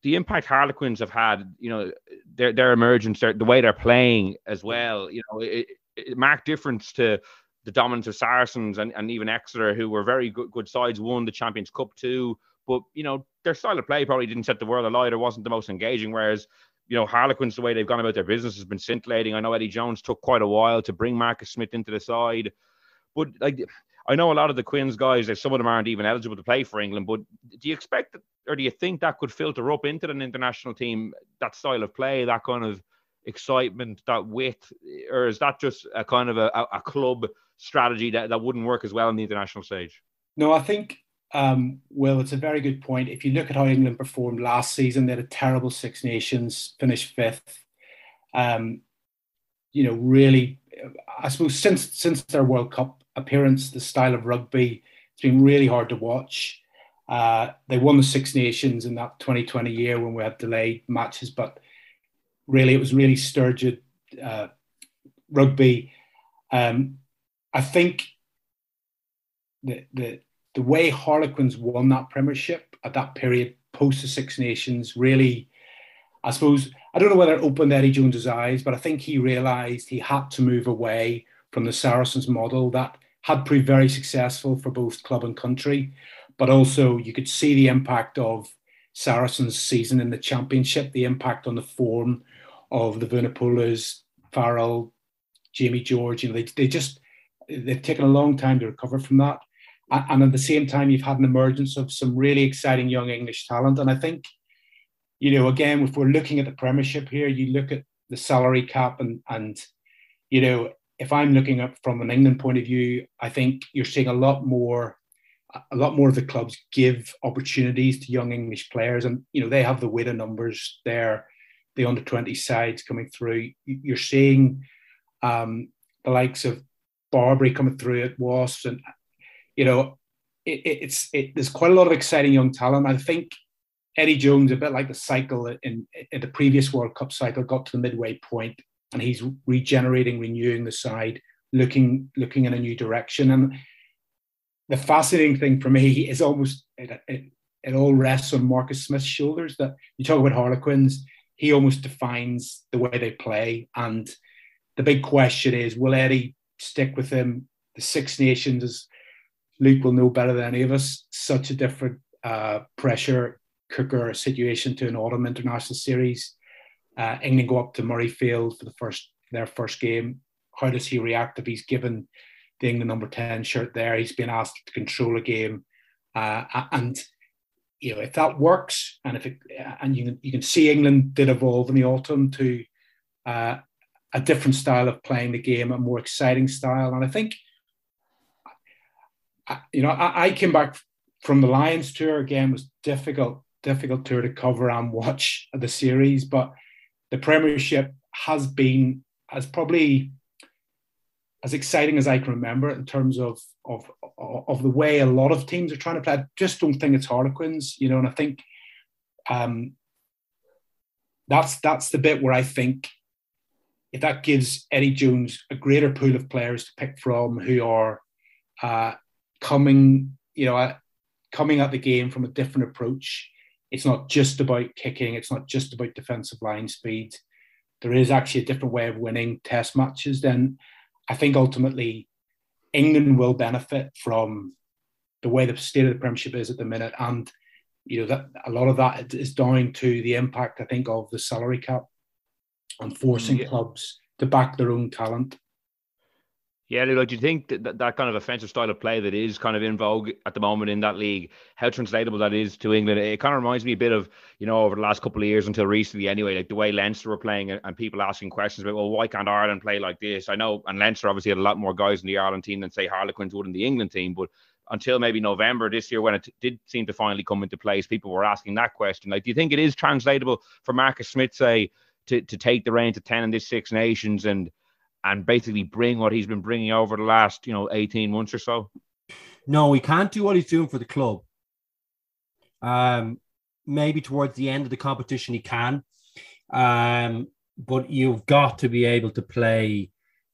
the impact Harlequins have had. You know, their their emergence, their, the way they're playing as well. You know, it, it marked difference to the dominance of Saracens and, and even Exeter, who were very good, good sides, won the Champions Cup too. But, you know, their style of play probably didn't set the world alight or wasn't the most engaging. Whereas, you know, Harlequins, the way they've gone about their business has been scintillating. I know Eddie Jones took quite a while to bring Marcus Smith into the side. But, like, I know a lot of the Quins guys, some of them aren't even eligible to play for England. But do you expect or do you think that could filter up into an international team, that style of play, that kind of excitement, that wit? Or is that just a kind of a, a club strategy that, that wouldn't work as well on the international stage? No, I think, um, Will, it's a very good point. If you look at how England performed last season, they had a terrible Six Nations, finished fifth. Um, you know, really, I suppose since since their World Cup appearance, the style of rugby, it's been really hard to watch. Uh, they won the Six Nations in that 2020 year when we had delayed matches, but really, it was really sturgid uh, rugby. Um, I think the the the way Harlequins won that Premiership at that period post the Six Nations really, I suppose, I don't know whether it opened Eddie Jones's eyes, but I think he realised he had to move away from the Saracens model that had proved very successful for both club and country, but also you could see the impact of Saracens' season in the Championship, the impact on the form of the Vunipolas, Farrell, Jamie George. You know, they, they just they've taken a long time to recover from that. and at the same time, you've had an emergence of some really exciting young English talent. And I think, you know, again, if we're looking at the Premiership here, you look at the salary cap and and you know, if I'm looking at from an England point of view, I think you're seeing a lot more a lot more of the clubs give opportunities to young English players, and you know they have the weight numbers there, the under twenty sides coming through. You're seeing um, the likes of Barbeary coming through at Wasps, and you know it, it's it, there's quite a lot of exciting young talent. I think Eddie Jones, a bit like the cycle in, in the previous World Cup cycle, got to the midway point, and he's regenerating, renewing the side, looking looking in a new direction, and the fascinating thing for me is almost it, it, it all rests on Marcus Smith's shoulders. That you talk about Harlequins, he almost defines the way they play. And the big question is, will Eddie stick with him? The Six Nations, as Luke will know better than any of us, such a different uh, pressure cooker situation to an autumn international series. Uh, England go up to Murrayfield for the first their first game. How does he react if he's given the England number 10 shirt there. He's been asked to control a game. Uh, and, you know, if that works and if it, and you can, you can see England did evolve in the autumn to uh, a different style of playing the game, a more exciting style. And I think, you know, I, I came back from the Lions tour again, was difficult, difficult tour to cover and watch the series, but the Premiership has been, has probably as exciting as I can remember in terms of of of the way a lot of teams are trying to play. I just don't think it's Harlequins, you know, and I think um, that's that's the bit where I think if that gives Eddie Jones a greater pool of players to pick from who are uh, coming, you know, uh, coming at the game from a different approach. It's not just about kicking. It's not just about defensive line speed. There is actually a different way of winning test matches. Then I think ultimately England will benefit from the way the state of the Premiership is at the minute, and you know that a lot of that is down to the impact I think of the salary cap and forcing mm, clubs to back their own talent. Yeah, like, do you think that, that kind of offensive style of play that is kind of in vogue at the moment in that league, how translatable that is to England? It kind of reminds me a bit of, you know, over the last couple of years until recently anyway, like the way Leinster were playing and people asking questions about, well, why can't Ireland play like this? I know, and Leinster obviously had a lot more guys in the Ireland team than, say, Harlequins would in the England team, but until maybe November this year when it did seem to finally come into place, people were asking that question. Like, do you think it is translatable for Marcus Smith, say, to, to take the reins to 10 in this Six Nations and and basically bring what he's been bringing over the last, you know, 18 months or so? No, he can't do what he's doing for the club. Um, maybe towards the end of the competition he can. Um, but you've got to be able to play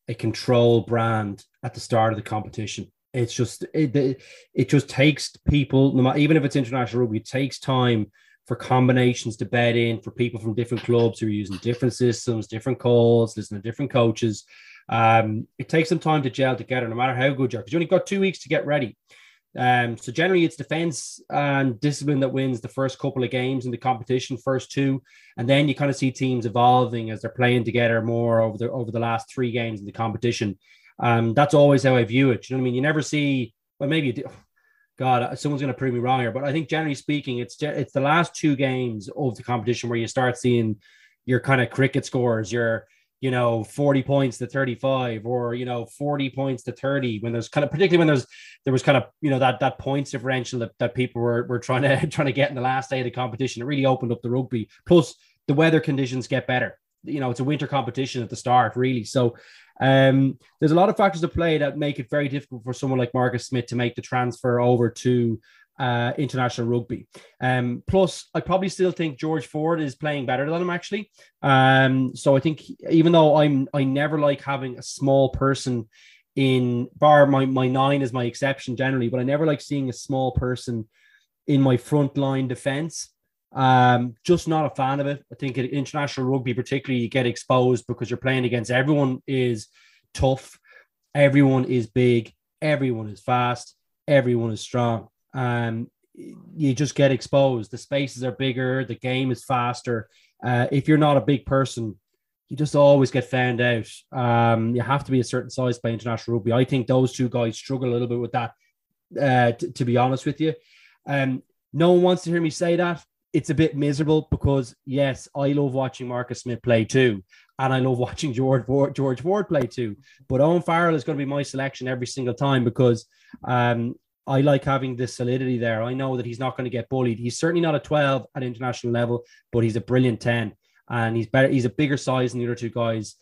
a control brand at the start of the competition. It's just it, it just takes people, No matter even if it's international rugby, it takes time for combinations to bed in for people from different clubs who are using different systems, different calls, listening to different coaches. Um, it takes some time to gel together, no matter how good you are, because you only got two weeks to get ready. Um, so generally, it's defense and discipline that wins the first couple of games in the competition, first two, and then you kind of see teams evolving as they're playing together more over the over the last three games in the competition. Um, that's always how I view it. You know what I mean? You never see, well, maybe you do God, uh, someone's going to prove me wrong here, but I think generally speaking, it's it's the last two games of the competition where you start seeing your kind of cricket scores, your you know 40 points to 35 or you know 40 points to 30 when there's kind of particularly when there's there was kind of you know that that points differential that, that people were, were trying to trying to get in the last day of the competition it really opened up the rugby. Plus the weather conditions get better. You know it's a winter competition at the start really. So um, there's a lot of factors to play that make it very difficult for someone like Marcus Smith to make the transfer over to uh, international rugby. Um, plus, I probably still think George Ford is playing better than him actually. Um, so I think even though I'm I never like having a small person in bar my my nine is my exception generally, but I never like seeing a small person in my front line defense. Um, just not a fan of it. I think international rugby, particularly, you get exposed because you're playing against everyone is tough, everyone is big, everyone is fast, everyone is strong. Um, you just get exposed. The spaces are bigger, the game is faster. Uh, if you're not a big person, you just always get found out. Um, you have to be a certain size by international rugby. I think those two guys struggle a little bit with that Uh, t- to be honest with you, um, no one wants to hear me say that. It's a bit miserable because yes, I love watching Marcus Smith play too, and I love watching George Ford, George Ford play too. But Owen Farrell is going to be my selection every single time because um, I like having the solidity there. I know that he's not going to get bullied. He's certainly not a 12 at international level, but he's a brilliant 10 and he's better. He's a bigger size than the other two guys.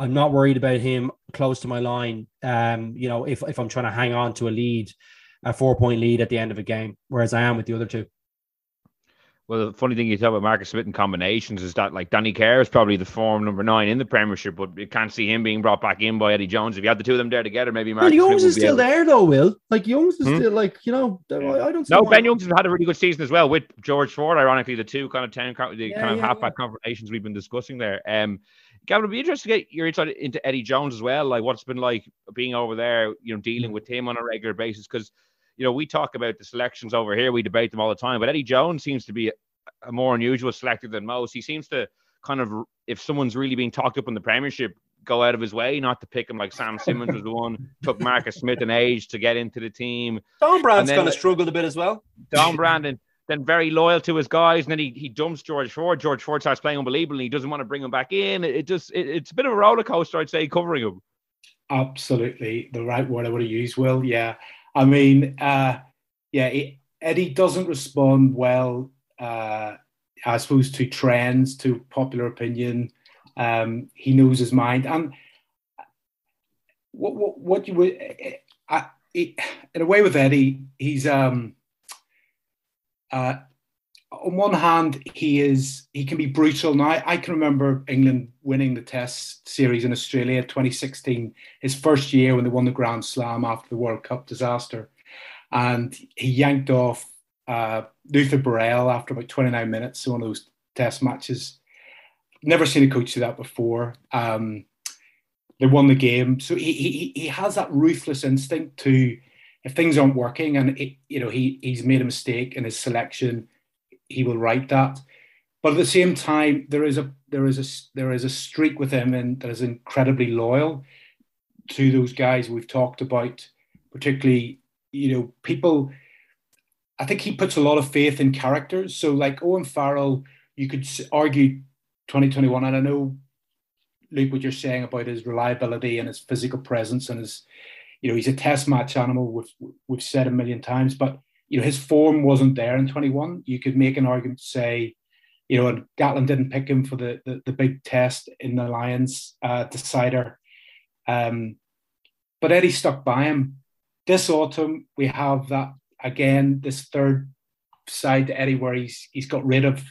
I'm not worried about him close to my line. Um, you know, if, if I'm trying to hang on to a lead, a four point lead at the end of a game, whereas I am with the other two. Well, the funny thing you talk about Marcus Smith and combinations is that like Danny Care is probably the form number nine in the Premiership, but you can't see him being brought back in by Eddie Jones. If you had the two of them there together, maybe Marcus well, Youngs Smith is still there though. Will like Youngs is Hmm? still like you know I don't. No, Ben Youngs has had a really good season as well with George Ford. Ironically, the two kind of ten, the Yeah, kind of yeah, halfback conversations we've been discussing there. Um, Gavin, it'd be interesting to get your insight into Eddie Jones as well. Like what's been like being over there, you know, dealing with him on a regular basis because. You know, we talk about the selections over here, we debate them all the time, but Eddie Jones seems to be a, a more unusual selector than most. He seems to kind of, if someone's really being talked up in the Premiership, go out of his way not to pick him. Like Sam Simmonds was the one took Marcus Smith an age to get into the team. Don And Brand's then- kind of struggled a bit as well. Don Brandon, then very loyal to his guys, and then he, he dumps George Ford. George Ford starts playing unbelievable, and he doesn't want to bring him back in. It, it just it, it's a bit of a roller coaster, I'd say, covering him. absolutely the right word I would have used. Will, yeah. I mean, uh, yeah, it, Eddie doesn't respond well, uh, I suppose, to trends, to popular opinion. Um, he knows his mind, and what what, what you would, I, it, in a way, with Eddie, he's um, uh, on one hand, he is he can be brutal. Now, I can remember England winning the Test series in Australia, 2016, his first year when they won the Grand Slam after the World Cup disaster, and he yanked off uh, Luther Burrell after about 29 minutes. In one of those Test matches. Never seen a coach do that before. Um, they won the game, so he he he has that ruthless instinct to if things aren't working and it, you know he he's made a mistake in his selection he will write that. But at the same time, there is a there is a there is a streak with him and that is incredibly loyal to those guys we've talked about, particularly you know people. I think he puts a lot of faith in characters. So like Owen Farrell, you could argue 2021, and I know Luke what you're saying about his reliability and his physical presence and his, you know, he's a test match animal. We've we've said a million times, but you know his form wasn't there in 21. You could make an argument to say, you know, and Gatland didn't pick him for the the, the big test in the Lions uh, decider. Um, but Eddie stuck by him. This autumn we have that again. This third side to Eddie where he's he's got rid of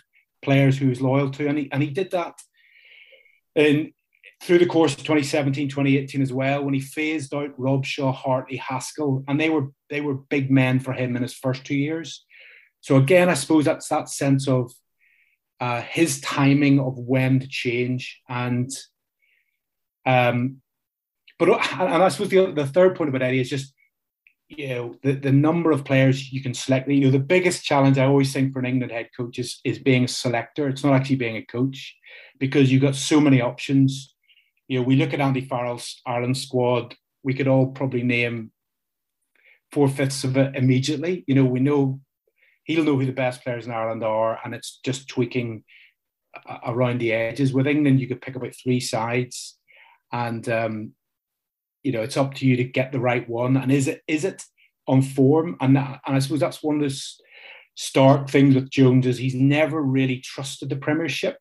players who he's loyal to, and he and he did that in through the course of 2017, 2018 as well, when he phased out Robshaw, Hartley, Haskell, and they were they were big men for him in his first two years. So again, I suppose that's that sense of uh, his timing of when to change, and um, but and I suppose the, the third point about Eddie is just you know the, the number of players you can select. You know, the biggest challenge I always think for an England head coach is, is being a selector. It's not actually being a coach because you've got so many options. You know, we look at Andy Farrell's Ireland squad. We could all probably name four fifths of it immediately. You know, we know he'll know who the best players in Ireland are, and it's just tweaking around the edges. With England, you could pick about three sides, and um, you know it's up to you to get the right one. And is it is it on form? And and I suppose that's one of the stark things with Jones is he's never really trusted the Premiership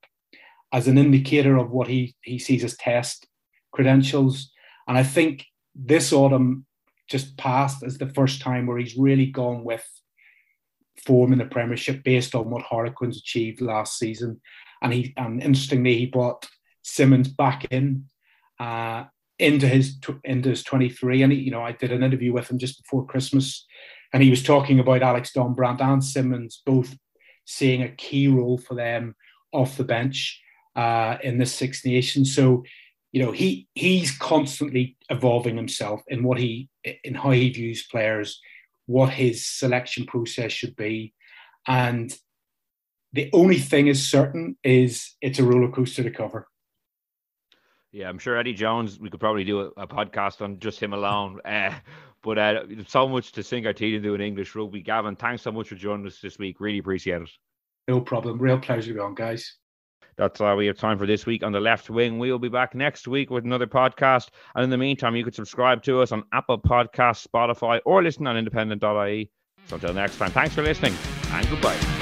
as an indicator of what he he sees as test credentials. And I think this autumn just passed as the first time where he's really gone with form in the Premiership based on what Harlequins achieved last season. And he and interestingly, he brought Simmonds back in uh, into his into his 23. And he, you know, I did an interview with him just before Christmas, and he was talking about Alex Dombrandt and Simmons both seeing a key role for them off the bench uh, in the Six Nations. So, you know, he he's constantly evolving himself in what he in how he views players, what his selection process should be, and the only thing is certain is it's a roller coaster to cover. Yeah, I'm sure Eddie Jones. We could probably do a, a podcast on just him alone. Uh, But uh, so much to sink our teeth into in English rugby. Gavin, thanks so much for joining us this week. Really appreciate it. No problem. Real pleasure to be on, guys. That's all we have time for this week on the left wing. We will be back next week with another podcast. And in the meantime, you can subscribe to us on Apple Podcasts, Spotify, or listen on independent.ie. So until next time, thanks for listening and goodbye.